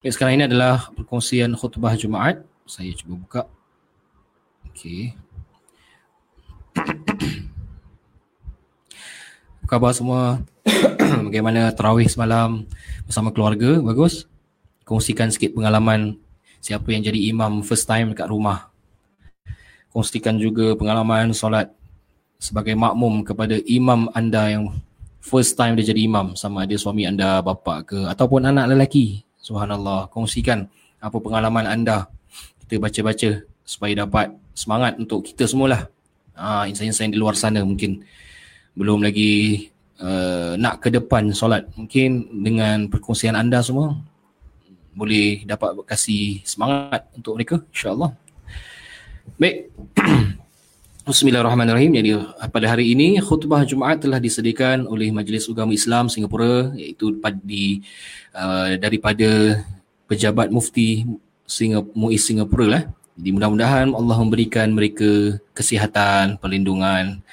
Okay, sekarang ini adalah perkongsian khutbah Jumaat. Saya cuba buka. Okey. Apa khabar semua? Bagaimana terawih semalam bersama keluarga? Bagus? Kongsikan sikit pengalaman siapa yang jadi imam first time dekat rumah. Kongsikan juga pengalaman solat sebagai makmum kepada imam anda yang first time dia jadi imam sama ada suami anda, bapa ke ataupun anak lelaki Subhanallah, kongsikan apa pengalaman anda. Kita baca-baca supaya dapat semangat untuk kita semualah. Ah, insan-insan di luar sana mungkin belum lagi uh, nak ke depan solat. Mungkin dengan perkongsian anda semua boleh dapat kasih semangat untuk mereka insya-Allah. Baik. Bismillahirrahmanirrahim. Jadi pada hari ini khutbah Jumaat telah disediakan oleh Majlis Agama Islam Singapura iaitu di uh, daripada pejabat mufti Singapura MUIS Singapura lah. Jadi mudah-mudahan Allah memberikan mereka kesihatan, perlindungan,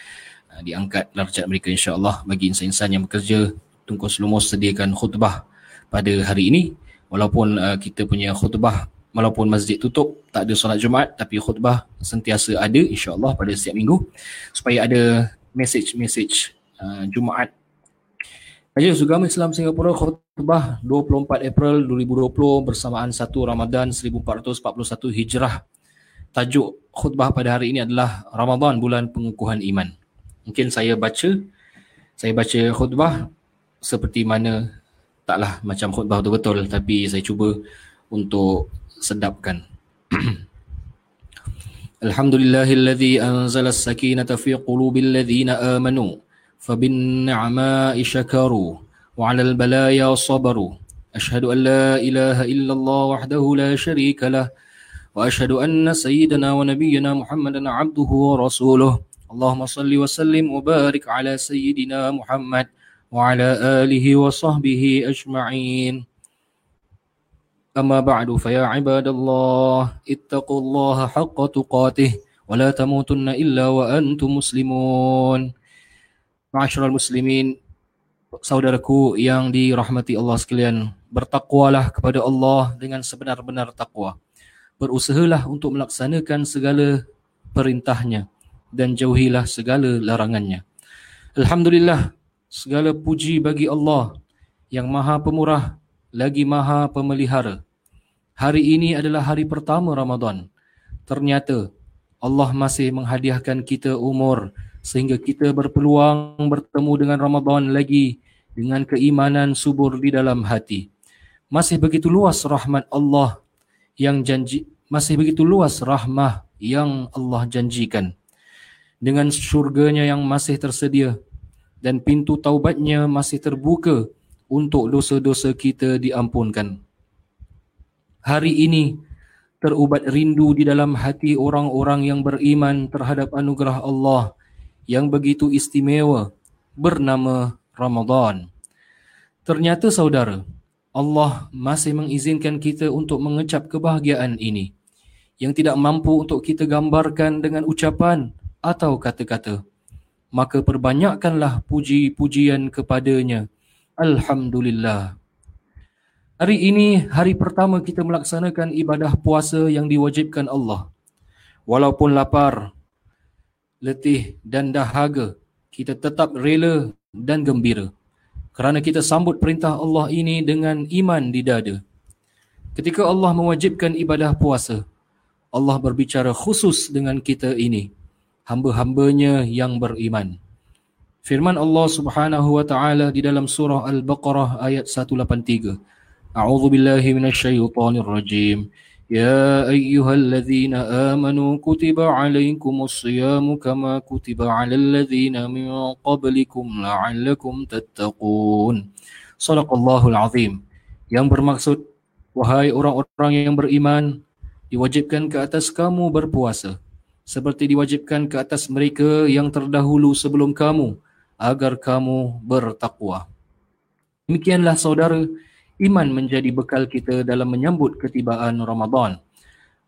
uh, diangkat darjat mereka insya-Allah bagi insan-insan yang bekerja tungkus lumus sediakan khutbah pada hari ini walaupun uh, kita punya khutbah walaupun masjid tutup tak ada solat Jumaat tapi khutbah sentiasa ada insya-Allah pada setiap minggu supaya ada message-message uh, Jumaat. Majlis Agama Islam Singapura khutbah 24 April 2020 bersamaan 1 Ramadan 1441 Hijrah. Tajuk khutbah pada hari ini adalah Ramadan bulan pengukuhan iman. Mungkin saya baca saya baca khutbah seperti mana taklah macam khutbah betul-betul tapi saya cuba untuk sedapkan. Alhamdulillahilladzi anzala as-sakinata fi qulubil ladzina amanu fabin-ni'ma'i syakaru wa 'alal balaya sabaru. Ashhadu an la ilaha illallah wahdahu la syarika lah wa ashhadu anna sayyidana wa nabiyyana Muhammadan 'abduhu wa rasuluh. Allahumma salli wa sallim wa barik ala sayyidina Muhammad wa ala alihi wa sahbihi ajma'in. أما بعد فيا عباد الله اتقوا الله حق تقاته ولا تموتن إلا وأنتم مسلمون معاشر المسلمين saudaraku yang dirahmati Allah sekalian bertakwalah kepada Allah dengan sebenar-benar takwa berusahalah untuk melaksanakan segala perintahnya dan jauhilah segala larangannya Alhamdulillah segala puji bagi Allah yang maha pemurah lagi maha pemelihara hari ini adalah hari pertama Ramadan. Ternyata Allah masih menghadiahkan kita umur sehingga kita berpeluang bertemu dengan Ramadan lagi dengan keimanan subur di dalam hati. Masih begitu luas rahmat Allah yang janji masih begitu luas rahmah yang Allah janjikan. Dengan syurganya yang masih tersedia dan pintu taubatnya masih terbuka untuk dosa-dosa kita diampunkan hari ini terubat rindu di dalam hati orang-orang yang beriman terhadap anugerah Allah yang begitu istimewa bernama Ramadan. Ternyata saudara, Allah masih mengizinkan kita untuk mengecap kebahagiaan ini yang tidak mampu untuk kita gambarkan dengan ucapan atau kata-kata. Maka perbanyakkanlah puji-pujian kepadanya. Alhamdulillah. Hari ini hari pertama kita melaksanakan ibadah puasa yang diwajibkan Allah. Walaupun lapar, letih dan dahaga, kita tetap rela dan gembira. Kerana kita sambut perintah Allah ini dengan iman di dada. Ketika Allah mewajibkan ibadah puasa, Allah berbicara khusus dengan kita ini, hamba-hambanya yang beriman. Firman Allah Subhanahu wa taala di dalam surah Al-Baqarah ayat 183. أعوذ بالله من الشيطان الرجيم يا أيها الذين آمنوا كتب عليكم الصيام كما كتب على الذين من قبلكم لعلكم تتقون صدق الله العظيم yang bermaksud wahai orang-orang yang beriman diwajibkan ke atas kamu berpuasa seperti diwajibkan ke atas mereka yang terdahulu sebelum kamu agar kamu bertakwa demikianlah saudara iman menjadi bekal kita dalam menyambut ketibaan Ramadan.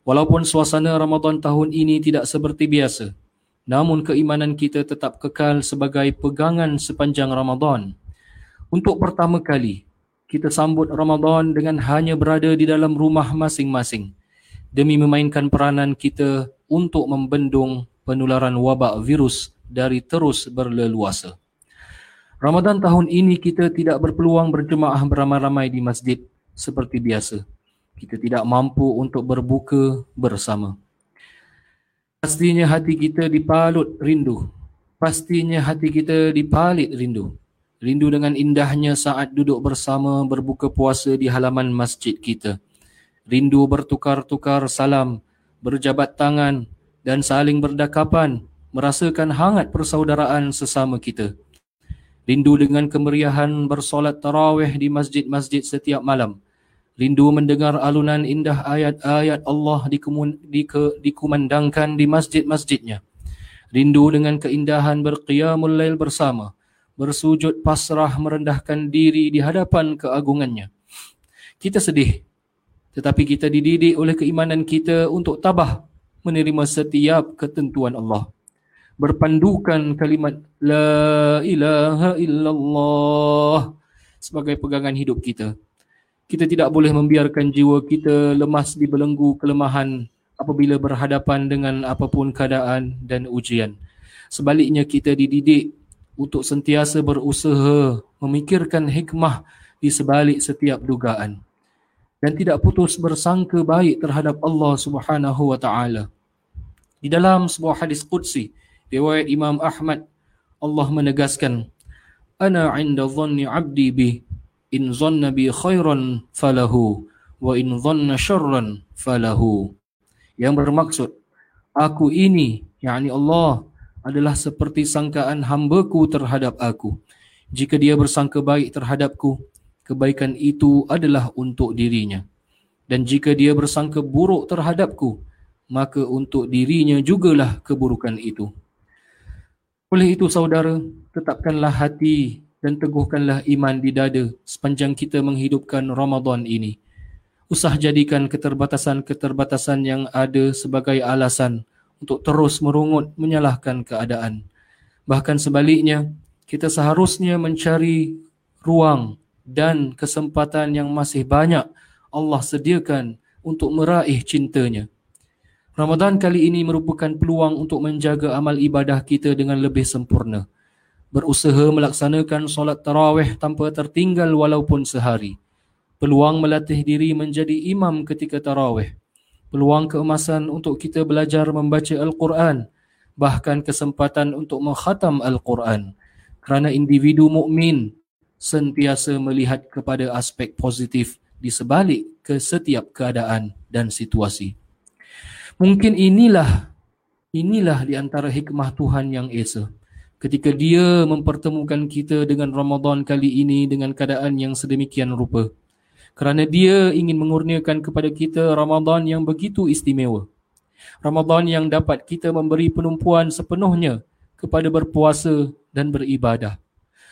Walaupun suasana Ramadan tahun ini tidak seperti biasa, namun keimanan kita tetap kekal sebagai pegangan sepanjang Ramadan. Untuk pertama kali, kita sambut Ramadan dengan hanya berada di dalam rumah masing-masing demi memainkan peranan kita untuk membendung penularan wabak virus dari terus berleluasa. Ramadan tahun ini kita tidak berpeluang berjemaah beramai-ramai di masjid seperti biasa. Kita tidak mampu untuk berbuka bersama. Pastinya hati kita dipalut rindu. Pastinya hati kita dipalit rindu. Rindu dengan indahnya saat duduk bersama berbuka puasa di halaman masjid kita. Rindu bertukar-tukar salam, berjabat tangan dan saling berdakapan, merasakan hangat persaudaraan sesama kita. Rindu dengan kemeriahan bersolat tarawih di masjid-masjid setiap malam. Rindu mendengar alunan indah ayat-ayat Allah dikumandangkan di masjid-masjidnya. Rindu dengan keindahan berqiyamul lail bersama bersujud pasrah merendahkan diri di hadapan keagungannya. Kita sedih tetapi kita dididik oleh keimanan kita untuk tabah menerima setiap ketentuan Allah. Berpandukan kalimat La ilaha illallah sebagai pegangan hidup kita. Kita tidak boleh membiarkan jiwa kita lemas di belenggu kelemahan apabila berhadapan dengan apapun keadaan dan ujian. Sebaliknya kita dididik untuk sentiasa berusaha memikirkan hikmah di sebalik setiap dugaan dan tidak putus bersangka baik terhadap Allah Subhanahu wa taala. Di dalam sebuah hadis qudsi riwayat Imam Ahmad Allah menegaskan ana 'inda dhanni 'abdi bi in dhanna bi khairan falahu wa in dhanna syarran falahu yang bermaksud aku ini yakni Allah adalah seperti sangkaan hambaku terhadap aku. Jika dia bersangka baik terhadapku, kebaikan itu adalah untuk dirinya. Dan jika dia bersangka buruk terhadapku, maka untuk dirinya jugalah keburukan itu. Oleh itu saudara, tetapkanlah hati dan teguhkanlah iman di dada sepanjang kita menghidupkan Ramadan ini. Usah jadikan keterbatasan-keterbatasan yang ada sebagai alasan untuk terus merungut menyalahkan keadaan. Bahkan sebaliknya, kita seharusnya mencari ruang dan kesempatan yang masih banyak Allah sediakan untuk meraih cintanya. Ramadan kali ini merupakan peluang untuk menjaga amal ibadah kita dengan lebih sempurna. Berusaha melaksanakan solat tarawih tanpa tertinggal walaupun sehari. Peluang melatih diri menjadi imam ketika tarawih peluang keemasan untuk kita belajar membaca Al-Quran, bahkan kesempatan untuk menghatam Al-Quran. Kerana individu mukmin sentiasa melihat kepada aspek positif di sebalik ke setiap keadaan dan situasi. Mungkin inilah inilah di antara hikmah Tuhan yang esa. Ketika dia mempertemukan kita dengan Ramadan kali ini dengan keadaan yang sedemikian rupa kerana dia ingin mengurniakan kepada kita Ramadan yang begitu istimewa. Ramadan yang dapat kita memberi penumpuan sepenuhnya kepada berpuasa dan beribadah.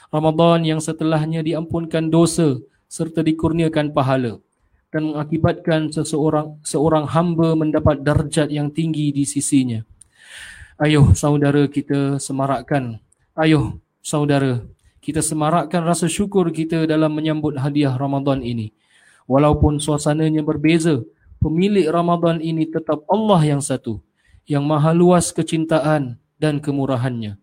Ramadan yang setelahnya diampunkan dosa serta dikurniakan pahala dan mengakibatkan seseorang seorang hamba mendapat darjat yang tinggi di sisinya. Ayuh saudara kita semarakkan. Ayuh saudara kita semarakkan rasa syukur kita dalam menyambut hadiah Ramadan ini. Walaupun suasananya berbeza, pemilik Ramadan ini tetap Allah yang satu, yang maha luas kecintaan dan kemurahannya.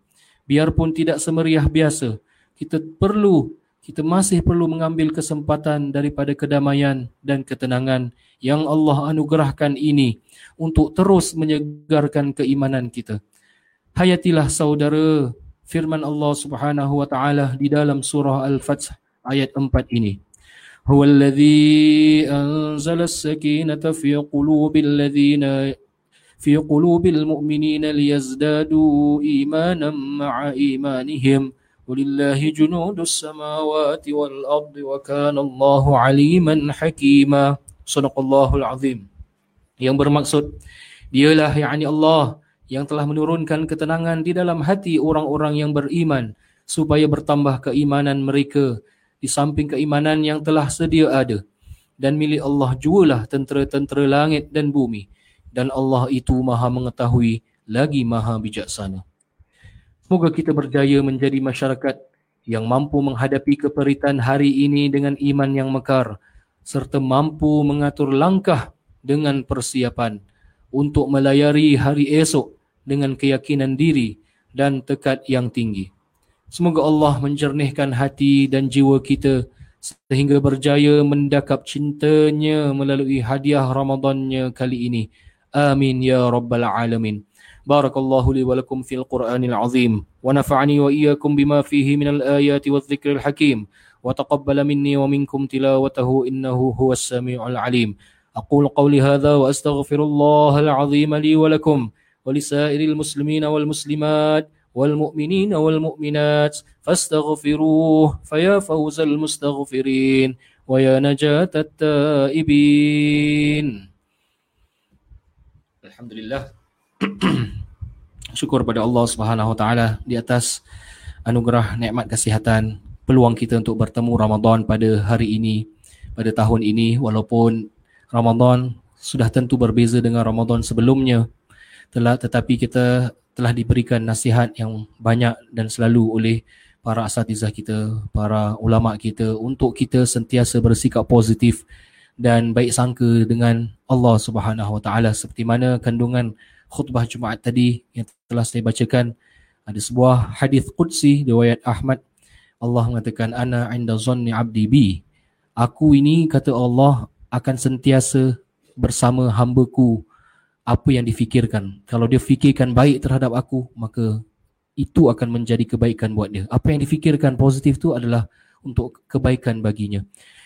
Biarpun tidak semeriah biasa, kita perlu, kita masih perlu mengambil kesempatan daripada kedamaian dan ketenangan yang Allah anugerahkan ini untuk terus menyegarkan keimanan kita. Hayatilah saudara firman Allah Subhanahu wa taala di dalam surah Al-Fath ayat 4 ini. هو الذي أنزل السكينة في قلوب الذين في قلوب المؤمنين ليزدادوا إيمانا مع إيمانهم ولله جنود السماوات والأرض وكان الله عليما حكيما صدق الله العظيم yang bermaksud dialah yakni Allah yang telah menurunkan ketenangan di dalam hati orang-orang yang beriman supaya bertambah keimanan mereka di samping keimanan yang telah sedia ada dan milik Allah jualah tentera-tentera langit dan bumi dan Allah itu maha mengetahui lagi maha bijaksana. Semoga kita berjaya menjadi masyarakat yang mampu menghadapi keperitan hari ini dengan iman yang mekar serta mampu mengatur langkah dengan persiapan untuk melayari hari esok dengan keyakinan diri dan tekad yang tinggi. Semoga Allah menjernihkan hati dan jiwa kita sehingga berjaya mendakap cintanya melalui hadiah Ramadannya kali ini. Amin ya rabbal alamin. بارك الله لي ولكم في القرآن العظيم ونفعني وإياكم بما فيه من الآيات والذكر الحكيم وتقبل مني ومنكم تلاوته إنه هو السميع العليم. أقول قولي هذا وأستغفر الله العظيم لي ولكم ولسائر المسلمين والمسلمات والمؤمنين والمؤمنات فاستغفروه فيا فوز المستغفرين ويا نجاة التائبين. الحمد لله. syukur pada Allah Subhanahu Wa Taala di atas anugerah nikmat kesihatan peluang kita untuk bertemu Ramadan pada hari ini pada tahun ini. Walaupun Ramadan sudah tentu berbeza dengan Ramadan sebelumnya telah tetapi kita telah diberikan nasihat yang banyak dan selalu oleh para asatizah kita, para ulama kita untuk kita sentiasa bersikap positif dan baik sangka dengan Allah Subhanahu Wa Taala. Seperti mana kandungan khutbah Jumaat tadi yang telah saya bacakan. Ada sebuah hadis qudsi riwayat Ahmad. Allah mengatakan ana inda zanni abdi bi. Aku ini kata Allah akan sentiasa bersama hamba-Ku apa yang difikirkan. Kalau dia fikirkan baik terhadap aku maka itu akan menjadi kebaikan buat dia. Apa yang difikirkan positif tu adalah untuk kebaikan baginya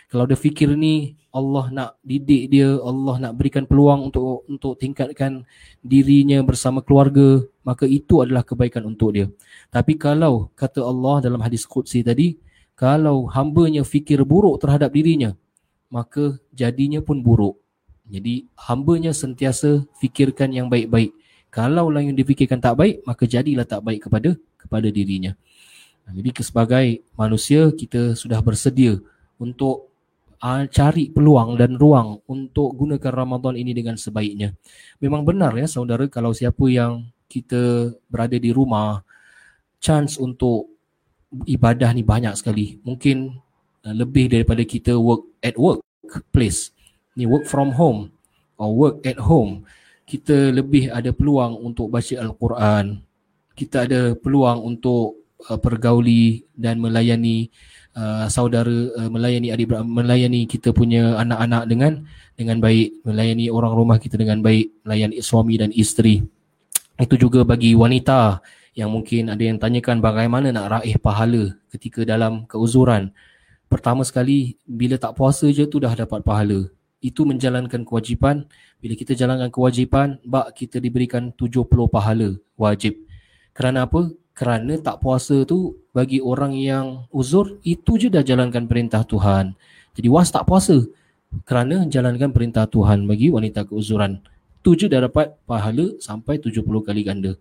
kalau dia fikir ni Allah nak didik dia, Allah nak berikan peluang untuk untuk tingkatkan dirinya bersama keluarga, maka itu adalah kebaikan untuk dia. Tapi kalau kata Allah dalam hadis qudsi tadi, kalau hambanya fikir buruk terhadap dirinya, maka jadinya pun buruk. Jadi hambanya sentiasa fikirkan yang baik-baik. Kalau lah yang difikirkan tak baik, maka jadilah tak baik kepada kepada dirinya. Jadi sebagai manusia kita sudah bersedia untuk uh, cari peluang dan ruang untuk gunakan Ramadan ini dengan sebaiknya. Memang benar ya saudara kalau siapa yang kita berada di rumah chance untuk ibadah ni banyak sekali. Mungkin uh, lebih daripada kita work at work place. Ni work from home or work at home. Kita lebih ada peluang untuk baca Al-Quran. Kita ada peluang untuk uh, pergauli dan melayani uh, saudara uh, melayani adik melayani kita punya anak-anak dengan dengan baik. Melayani orang rumah kita dengan baik. Melayani suami dan isteri. Itu juga bagi wanita yang mungkin ada yang tanyakan bagaimana nak raih pahala ketika dalam keuzuran. Pertama sekali bila tak puasa je tu dah dapat pahala. Itu menjalankan kewajipan. Bila kita jalankan kewajipan bak kita diberikan 70 pahala wajib. Kerana apa kerana tak puasa tu bagi orang yang uzur itu je dah jalankan perintah Tuhan. Jadi was tak puasa kerana jalankan perintah Tuhan bagi wanita keuzuran. Tu je dah dapat pahala sampai 70 kali ganda.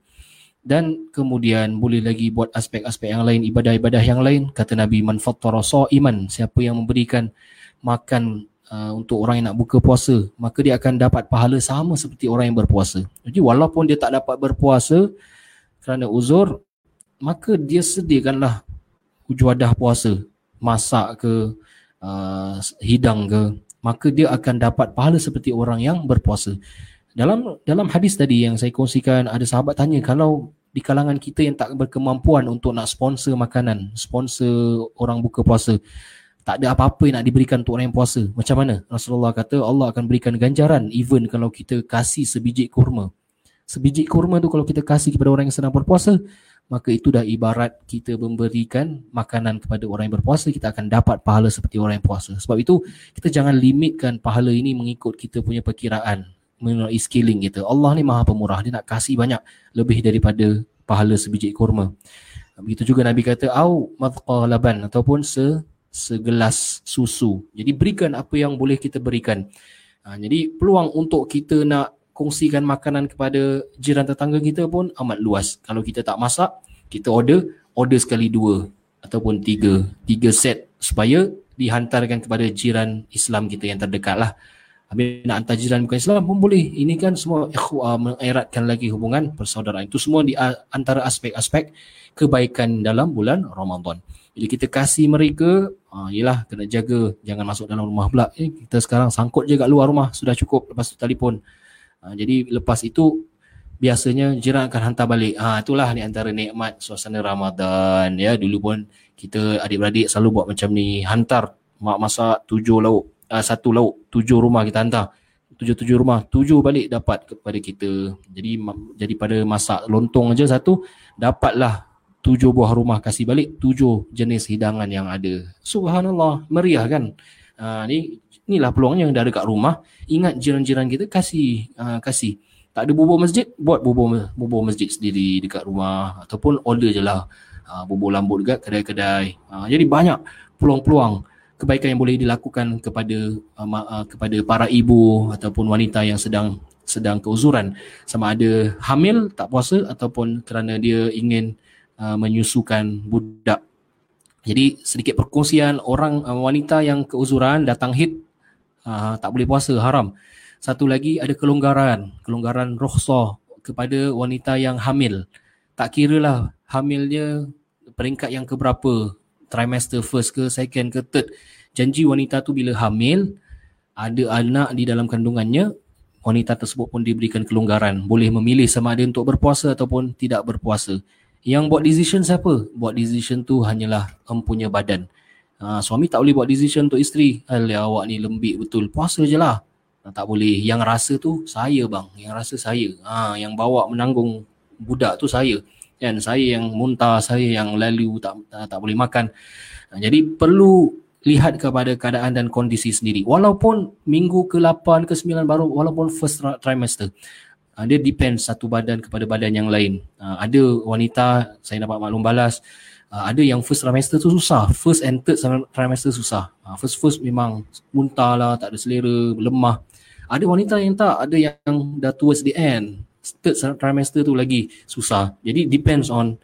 Dan kemudian boleh lagi buat aspek-aspek yang lain, ibadah-ibadah yang lain. Kata Nabi, man fattara iman. Siapa yang memberikan makan uh, untuk orang yang nak buka puasa, maka dia akan dapat pahala sama seperti orang yang berpuasa. Jadi walaupun dia tak dapat berpuasa kerana uzur, maka dia sediakanlah ujuadah puasa. Masak ke uh, hidang ke maka dia akan dapat pahala seperti orang yang berpuasa. Dalam dalam hadis tadi yang saya kongsikan ada sahabat tanya kalau di kalangan kita yang tak berkemampuan untuk nak sponsor makanan sponsor orang buka puasa tak ada apa-apa yang nak diberikan untuk orang yang puasa macam mana? Rasulullah kata Allah akan berikan ganjaran even kalau kita kasih sebiji kurma. Sebiji kurma tu kalau kita kasih kepada orang yang sedang berpuasa maka itu dah ibarat kita memberikan makanan kepada orang yang berpuasa kita akan dapat pahala seperti orang yang puasa. Sebab itu kita jangan limitkan pahala ini mengikut kita punya perkiraan mengenai skilling kita. Allah ni maha pemurah dia nak kasih banyak lebih daripada pahala sebiji kurma. Begitu juga Nabi kata au madqalaban ataupun se segelas susu. Jadi berikan apa yang boleh kita berikan. Ha, jadi peluang untuk kita nak kongsikan makanan kepada jiran tetangga kita pun amat luas. Kalau kita tak masak, kita order, order sekali dua ataupun tiga, tiga set supaya dihantarkan kepada jiran Islam kita yang terdekat lah. Habis nak hantar jiran bukan Islam pun boleh. Ini kan semua ikhwah mengeratkan lagi hubungan persaudaraan. Itu semua di antara aspek-aspek kebaikan dalam bulan Ramadan. Bila kita kasih mereka, ha, yelah kena jaga jangan masuk dalam rumah pula. Eh, kita sekarang sangkut je kat luar rumah sudah cukup lepas tu telefon. Ha, jadi lepas itu biasanya jiran akan hantar balik. Ha, itulah ni antara nikmat suasana Ramadan. Ya, dulu pun kita adik-beradik selalu buat macam ni. Hantar mak masak tujuh lauk. Uh, satu lauk, tujuh rumah kita hantar. Tujuh-tujuh rumah, tujuh balik dapat kepada kita. Jadi jadi pada masak lontong aja satu, dapatlah tujuh buah rumah kasih balik tujuh jenis hidangan yang ada. Subhanallah, meriah kan? Uh, ni inilah peluangnya yang dah dekat rumah. Ingat jiran-jiran kita kasih uh, kasih. Tak ada bubur masjid, buat bubur bubur masjid sendiri dekat rumah ataupun order je lah uh, bubur lambut dekat kedai-kedai. Uh, jadi banyak peluang-peluang kebaikan yang boleh dilakukan kepada uh, uh, kepada para ibu ataupun wanita yang sedang sedang keuzuran sama ada hamil tak puasa ataupun kerana dia ingin uh, menyusukan budak. Jadi sedikit perkongsian orang uh, wanita yang keuzuran datang hid uh, tak boleh puasa haram. Satu lagi ada kelonggaran, kelonggaran rukhsah kepada wanita yang hamil. Tak kira lah hamilnya peringkat yang keberapa trimester first ke second ke third. Janji wanita tu bila hamil ada anak di dalam kandungannya wanita tersebut pun diberikan kelonggaran. Boleh memilih sama ada untuk berpuasa ataupun tidak berpuasa. Yang buat decision siapa? Buat decision tu hanyalah empunya badan ha, suami tak boleh buat decision untuk isteri. Alah awak ni lembik betul. Puasa je lah. Ha, tak boleh. Yang rasa tu saya bang. Yang rasa saya. Ha, yang bawa menanggung budak tu saya. Kan saya yang muntah saya yang lalu tak tak, tak boleh makan. Jadi perlu lihat kepada keadaan dan kondisi sendiri. Walaupun minggu ke-8 ke-9 baru walaupun first trimester dia depend satu badan kepada badan yang lain. Ada wanita saya dapat maklum balas ada yang first trimester tu susah first and third trimester susah first first memang muntah lah tak ada selera lemah ada wanita yang tak ada yang dah towards the end third trimester tu lagi susah. Jadi depends on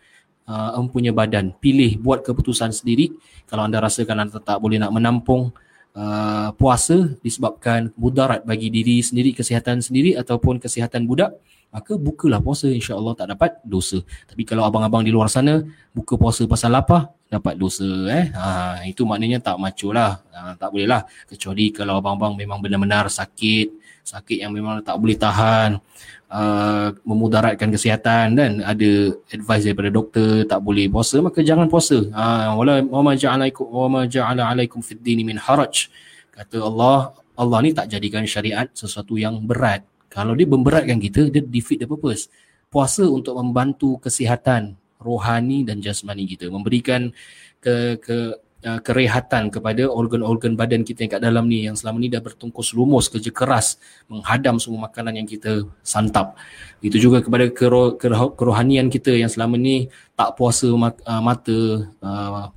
uh, punya badan. Pilih buat keputusan sendiri. Kalau anda rasakan anda tak boleh nak menampung uh, puasa disebabkan mudarat bagi diri sendiri, kesihatan sendiri ataupun kesihatan budak, maka bukalah puasa insya-Allah tak dapat dosa. Tapi kalau abang-abang di luar sana buka puasa pasal lapar dapat dosa eh. Ha, itu maknanya tak macu lah. Ha, tak boleh lah. Kecuali kalau abang-abang memang benar-benar sakit, sakit yang memang tak boleh tahan uh, memudaratkan kesihatan dan ada advice daripada doktor tak boleh puasa maka jangan puasa ha wala ma ja'alaikum wa ma ja'ala alaikum fid min haraj kata Allah Allah ni tak jadikan syariat sesuatu yang berat kalau dia memberatkan kita dia defeat the purpose puasa untuk membantu kesihatan rohani dan jasmani kita memberikan ke ke uh, kerehatan kepada organ-organ badan kita yang kat dalam ni yang selama ni dah bertungkus lumus kerja keras menghadam semua makanan yang kita santap. Itu juga kepada keroh, keroh, kerohanian kita yang selama ni tak puasa mak, uh, mata uh,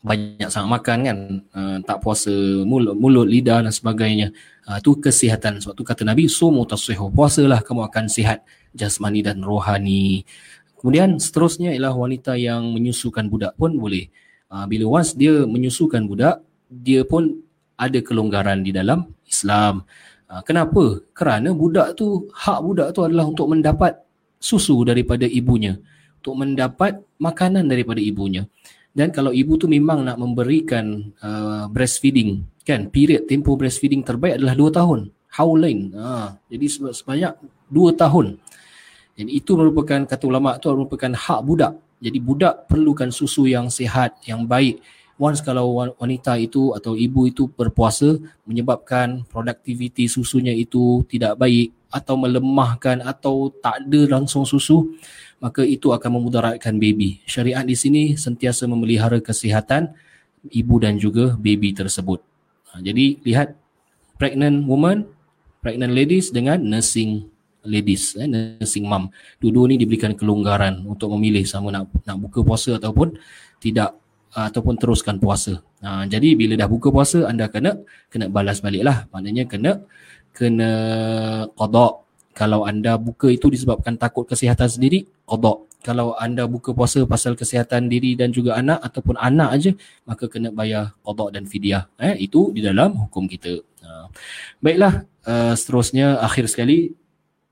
banyak sangat makan kan. Uh, tak puasa mulut, mulut lidah dan sebagainya. Uh, tu kesihatan. Sebab tu kata Nabi sumu tasihu puasalah kamu akan sihat jasmani dan rohani. Kemudian seterusnya ialah wanita yang menyusukan budak pun boleh. Uh, bila once dia menyusukan budak dia pun ada kelonggaran di dalam Islam. Uh, kenapa? Kerana budak tu hak budak tu adalah untuk mendapat susu daripada ibunya. Untuk mendapat makanan daripada ibunya dan kalau ibu tu memang nak memberikan uh, breastfeeding kan? Period tempoh breastfeeding terbaik adalah 2 tahun. Haulain uh, jadi sebanyak 2 tahun. Dan itu merupakan kata ulama tu merupakan hak budak. Jadi budak perlukan susu yang sihat, yang baik. Once kalau wanita itu atau ibu itu berpuasa menyebabkan produktiviti susunya itu tidak baik atau melemahkan atau tak ada langsung susu, maka itu akan memudaratkan baby. Syariat di sini sentiasa memelihara kesihatan ibu dan juga baby tersebut. Ha, jadi lihat pregnant woman, pregnant ladies dengan nursing ladies eh, nursing mom dua-dua ni diberikan kelonggaran untuk memilih sama nak nak buka puasa ataupun tidak ataupun teruskan puasa uh, jadi bila dah buka puasa anda kena kena balas baliklah maknanya kena kena qada kalau anda buka itu disebabkan takut kesihatan sendiri qada kalau anda buka puasa pasal kesihatan diri dan juga anak ataupun anak aja maka kena bayar qada dan fidyah eh itu di dalam hukum kita uh, baiklah uh, seterusnya akhir sekali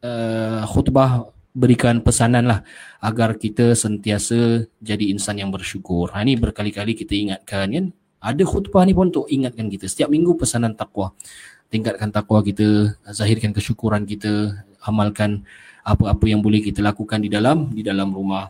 uh, khutbah berikan pesanan lah agar kita sentiasa jadi insan yang bersyukur. Ha, ini berkali-kali kita ingatkan kan. Ada khutbah ni pun untuk ingatkan kita. Setiap minggu pesanan takwa. Tingkatkan takwa kita, zahirkan kesyukuran kita, amalkan apa-apa yang boleh kita lakukan di dalam di dalam rumah.